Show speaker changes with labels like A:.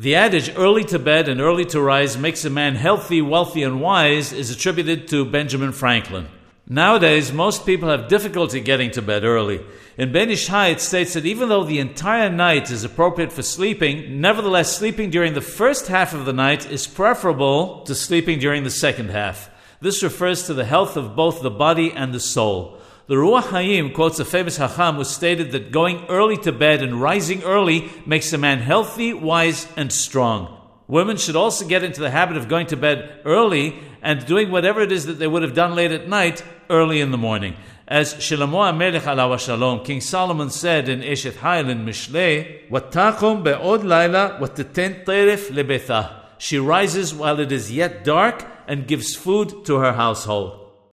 A: The adage early to bed and early to rise makes a man healthy, wealthy, and wise is attributed to Benjamin Franklin. Nowadays, most people have difficulty getting to bed early. In Ben Ish Chai, it states that even though the entire night is appropriate for sleeping, nevertheless, sleeping during the first half of the night is preferable to sleeping during the second half. This refers to the health of both the body and the soul. The Ruach Hayim quotes a famous Hacham who stated that going early to bed and rising early makes a man healthy, wise, and strong. Women should also get into the habit of going to bed early and doing whatever it is that they would have done late at night early in the morning. As Shlomo HaMelech alav shalom, King Solomon said in Eshet Hayil in Mishlei, "Watachom be'od laila wateten teref lebetha." She rises while it is yet dark and gives food to her household.